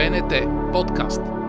БНТ подкаст.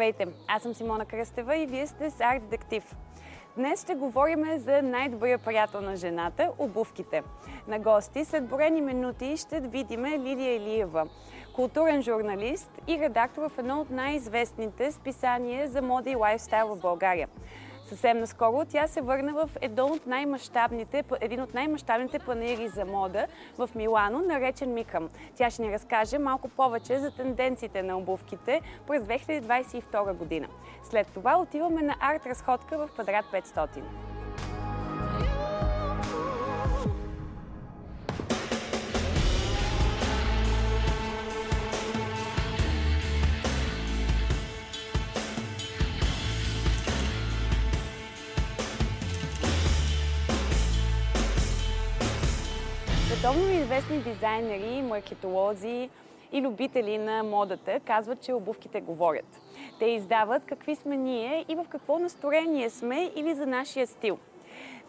Здравейте, аз съм Симона Кръстева и вие сте с Арт Детектив. Днес ще говорим за най-добрия приятел на жената – обувките. На гости след борени минути ще видим Лилия Илиева, културен журналист и редактор в едно от най-известните списания за мода и лайфстайл в България. Съвсем наскоро тя се върна в един от един от най-мащабните панери за мода в Милано, наречен Микъм. Тя ще ни разкаже малко повече за тенденциите на обувките през 2022 година. След това отиваме на арт-разходка в квадрат 500. Световно известни дизайнери, маркетолози и любители на модата казват, че обувките говорят. Те издават какви сме ние и в какво настроение сме или за нашия стил –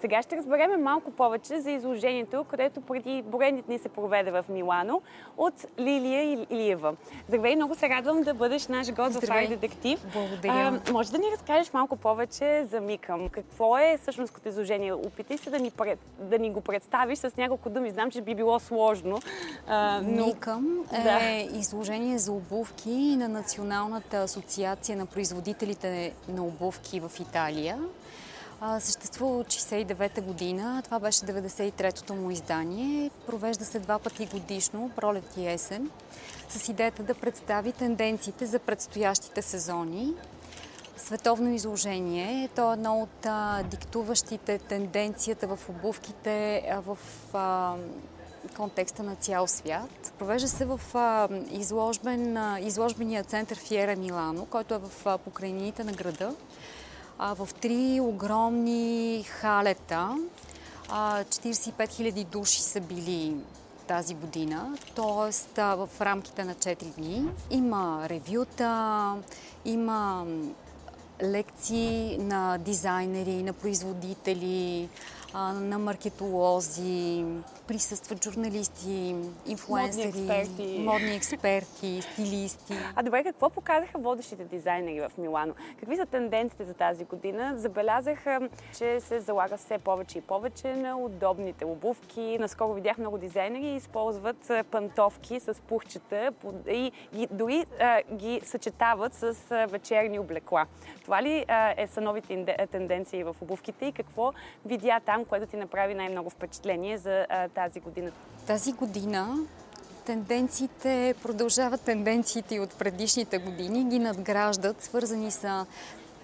сега ще разберем малко повече за изложението, където преди броени дни се проведе в Милано от Лилия Илиева. Здравей, много се радвам да бъдеш наш гост в Ай Детектив. Благодаря. А, може да ни разкажеш малко повече за Микъм? Какво е всъщност като изложение? Опитай се да ни, пред, да ни го представиш с няколко думи. Знам, че би било сложно. А, но... Микъм е да. изложение за обувки на Националната асоциация на производителите на обувки в Италия съществува от 69-та година. Това беше 93-то му издание. Провежда се два пъти годишно, пролет и есен, с идеята да представи тенденциите за предстоящите сезони. Световно изложение. То е едно от а, диктуващите тенденцията в обувките а, в а, контекста на цял свят. Провежда се в изложбен, изложбения център Фиера Милано, който е в покрайнините на града а, в три огромни халета. А, 45 000 души са били тази година, т.е. в рамките на 4 дни. Има ревюта, има лекции на дизайнери, на производители, на маркетолози, присъстват журналисти, инфлуенсери, модни експерти, модни експерти стилисти. А добре, какво показаха водещите дизайнери в Милано? Какви са тенденциите за тази година? Забелязаха, че се залага все повече и повече на удобните обувки. Наскоро видях много дизайнери използват пантовки с пухчета и дори ги съчетават с вечерни облекла. Това ли е, са новите тенденции в обувките и какво видя там там, което ти направи най-много впечатление за а, тази година? Тази година тенденциите продължават тенденциите от предишните години, ги надграждат, свързани са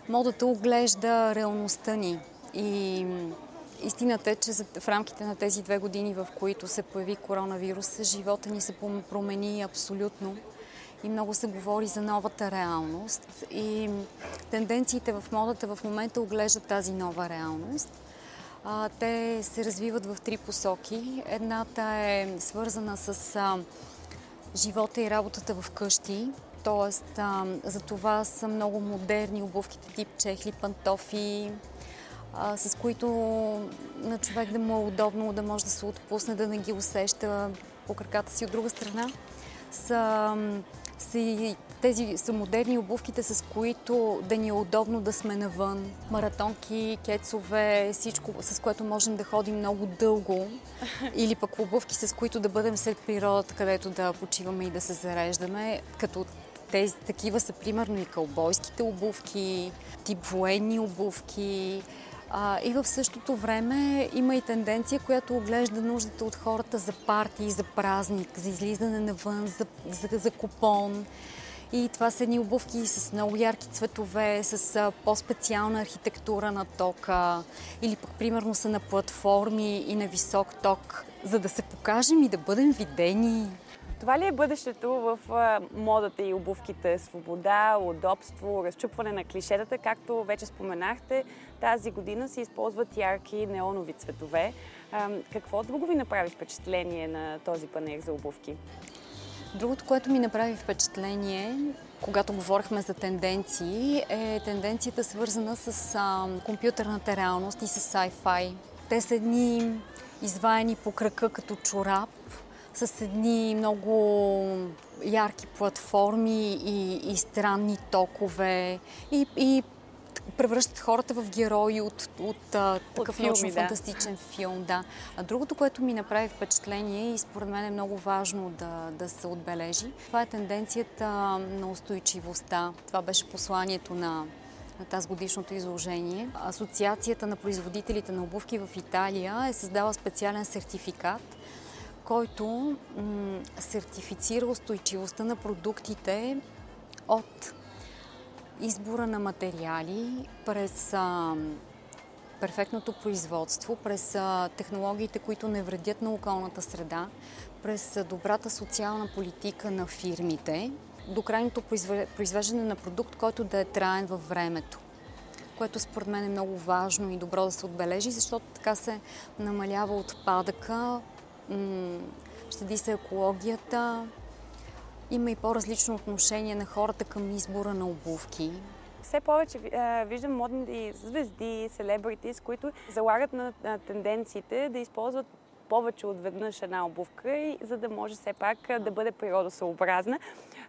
модата оглежда реалността ни и Истината е, че в рамките на тези две години, в които се появи коронавирус, живота ни се промени абсолютно и много се говори за новата реалност. И тенденциите в модата в момента оглеждат тази нова реалност. А, те се развиват в три посоки. Едната е свързана с а, живота и работата в къщи, т.е. за това са много модерни обувките тип чехли, пантофи, а, с които на човек да му е удобно, да може да се отпусне, да не ги усеща по краката си. От друга страна са, са и тези са модерни обувките, с които да ни е удобно да сме навън. Маратонки, кецове, всичко, с което можем да ходим много дълго. Или пък обувки, с които да бъдем след природата, където да почиваме и да се зареждаме. Като тези такива са примерно и кълбойските обувки, тип военни обувки. А, и в същото време има и тенденция, която оглежда нуждата от хората за партии, за празник, за излизане навън, за, за, за купон. И това са едни обувки с много ярки цветове, с по-специална архитектура на тока или пък примерно са на платформи и на висок ток, за да се покажем и да бъдем видени. Това ли е бъдещето в модата и обувките? Свобода, удобство, разчупване на клишетата, както вече споменахте, тази година се използват ярки неонови цветове. Какво друго ви направи впечатление на този панер за обувки? Другото, което ми направи впечатление, когато говорихме за тенденции, е тенденцията свързана с а, компютърната реалност и с sci-fi. Те са едни изваяни по крака като чорап, с едни много ярки платформи и, и странни токове и, и превръщат хората в герои от, от, от такъв научно-фантастичен да. филм. Да. А другото, което ми направи впечатление и според мен е много важно да, да се отбележи, това е тенденцията на устойчивостта. Това беше посланието на, на тази годишното изложение. Асоциацията на производителите на обувки в Италия е създала специален сертификат, който сертифицира устойчивостта на продуктите от избора на материали през а, перфектното производство, през а, технологиите, които не вредят на околната среда, през а, добрата социална политика на фирмите, до крайното произвеждане на продукт, който да е траен във времето. Което според мен е много важно и добро да се отбележи, защото така се намалява отпадъка, щеди се екологията, има и по-различно отношение на хората към избора на обувки. Все повече виждам модни звезди, селебрити, с които залагат на, тенденциите да използват повече от веднъж една обувка, за да може все пак да бъде природосъобразна.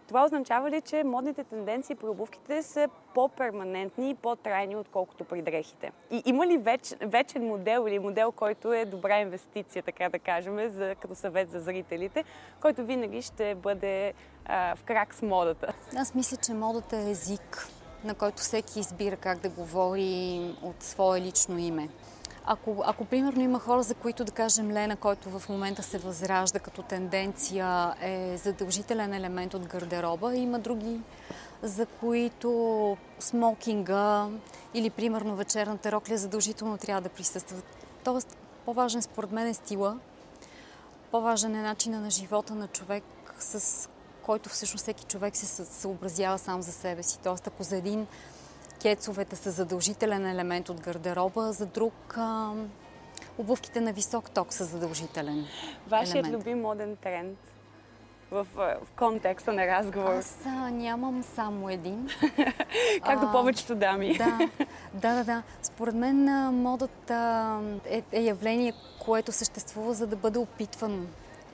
Това означава ли, че модните тенденции при обувките са по-перманентни и по-трайни, отколкото при дрехите? И има ли веч, вечен модел или модел, който е добра инвестиция, така да кажем, за, като съвет за зрителите, който винаги ще бъде а, в крак с модата? Аз мисля, че модата е език, на който всеки избира как да говори от свое лично име. Ако, ако примерно има хора, за които да кажем Лена, който в момента се възражда като тенденция, е задължителен елемент от гардероба, има други, за които смокинга или примерно вечерната рокля задължително трябва да присъстват. Тоест, по-важен според мен е стила, по-важен е начина на живота на човек, с който всъщност всеки човек се съобразява сам за себе си. Тоест, ако за един кецовете са задължителен елемент от гардероба, за друг а, обувките на висок ток са задължителен Вашият елемент. любим моден тренд в, в контекста на разговор? Аз а, нямам само един. Както а, повечето дами. Да, да, да, да. Според мен модата е, е явление, което съществува за да бъде опитвано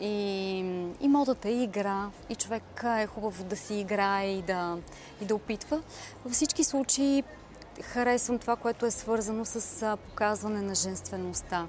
и, и модата е игра, и човек е хубаво да си играе и да, и да опитва. Във всички случаи харесвам това, което е свързано с показване на женствеността.